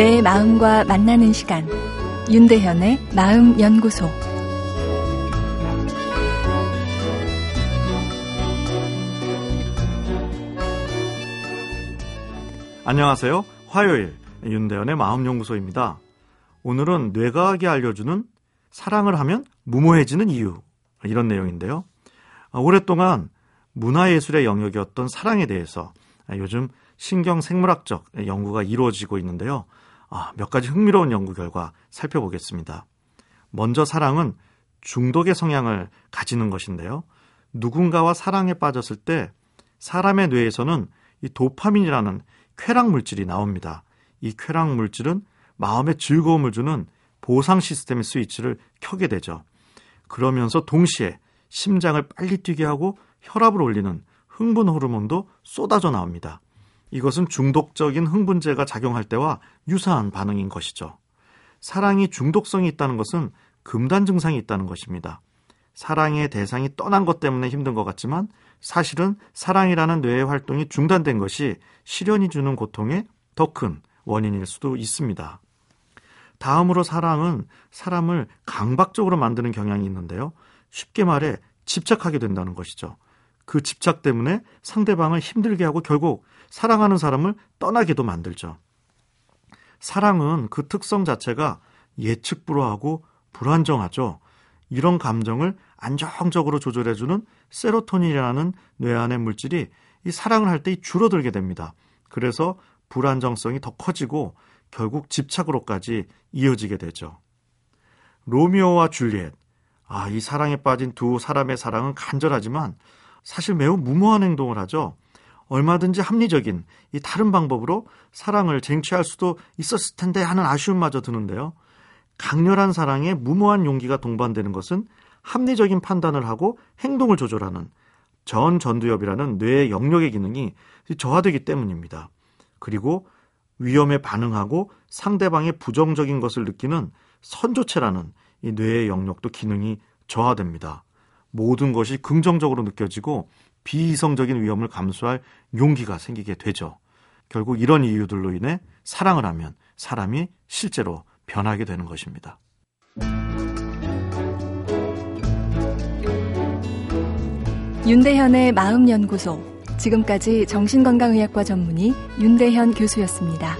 내 마음과 만나는 시간 윤대현의 마음 연구소 안녕하세요. 화요일 윤대현의 마음 연구소입니다. 오늘은 뇌과학이 알려주는 사랑을 하면 무모해지는 이유 이런 내용인데요. 오랫동안 문화예술의 영역이었던 사랑에 대해서 요즘 신경생물학적 연구가 이루어지고 있는데요. 아, 몇 가지 흥미로운 연구 결과 살펴보겠습니다. 먼저 사랑은 중독의 성향을 가지는 것인데요. 누군가와 사랑에 빠졌을 때 사람의 뇌에서는 이 도파민이라는 쾌락 물질이 나옵니다. 이 쾌락 물질은 마음에 즐거움을 주는 보상 시스템의 스위치를 켜게 되죠. 그러면서 동시에 심장을 빨리 뛰게 하고 혈압을 올리는 흥분 호르몬도 쏟아져 나옵니다. 이것은 중독적인 흥분제가 작용할 때와 유사한 반응인 것이죠. 사랑이 중독성이 있다는 것은 금단 증상이 있다는 것입니다. 사랑의 대상이 떠난 것 때문에 힘든 것 같지만 사실은 사랑이라는 뇌의 활동이 중단된 것이 시련이 주는 고통의 더 큰 원인일 수도 있습니다. 다음으로 사랑은 사람을 강박적으로 만드는 경향이 있는데요. 쉽게 말해 집착하게 된다는 것이죠. 그 집착 때문에 상대방을 힘들게 하고 결국 사랑하는 사람을 떠나게도 만들죠. 사랑은 그 특성 자체가 예측 불허하고 불안정하죠. 이런 감정을 안정적으로 조절해주는 세로토닌이라는 뇌 안의 물질이 이 사랑을 할 때 줄어들게 됩니다. 그래서 불안정성이 더 커지고 결국 집착으로까지 이어지게 되죠. 로미오와 줄리엣. 아, 이 사랑에 빠진 두 사람의 사랑은 간절하지만 사실 매우 무모한 행동을 하죠. 얼마든지 합리적인 이 다른 방법으로 사랑을 쟁취할 수도 있었을 텐데 하는 아쉬움마저 드는데요. 강렬한 사랑에 무모한 용기가 동반되는 것은 합리적인 판단을 하고 행동을 조절하는 전 전두엽이라는 뇌의 영역의 기능이 저하되기 때문입니다. 그리고 위험에 반응하고 상대방의 부정적인 것을 느끼는 선조체라는 이 뇌의 영역도 기능이 저하됩니다. 모든 것이 긍정적으로 느껴지고 비이성적인 위험을 감수할 용기가 생기게 되죠. 결국 이런 이유들로 인해 사랑을 하면 사람이 실제로 변하게 되는 것입니다. 윤대현의 마음연구소. 지금까지 정신건강의학과 전문의 윤대현 교수였습니다.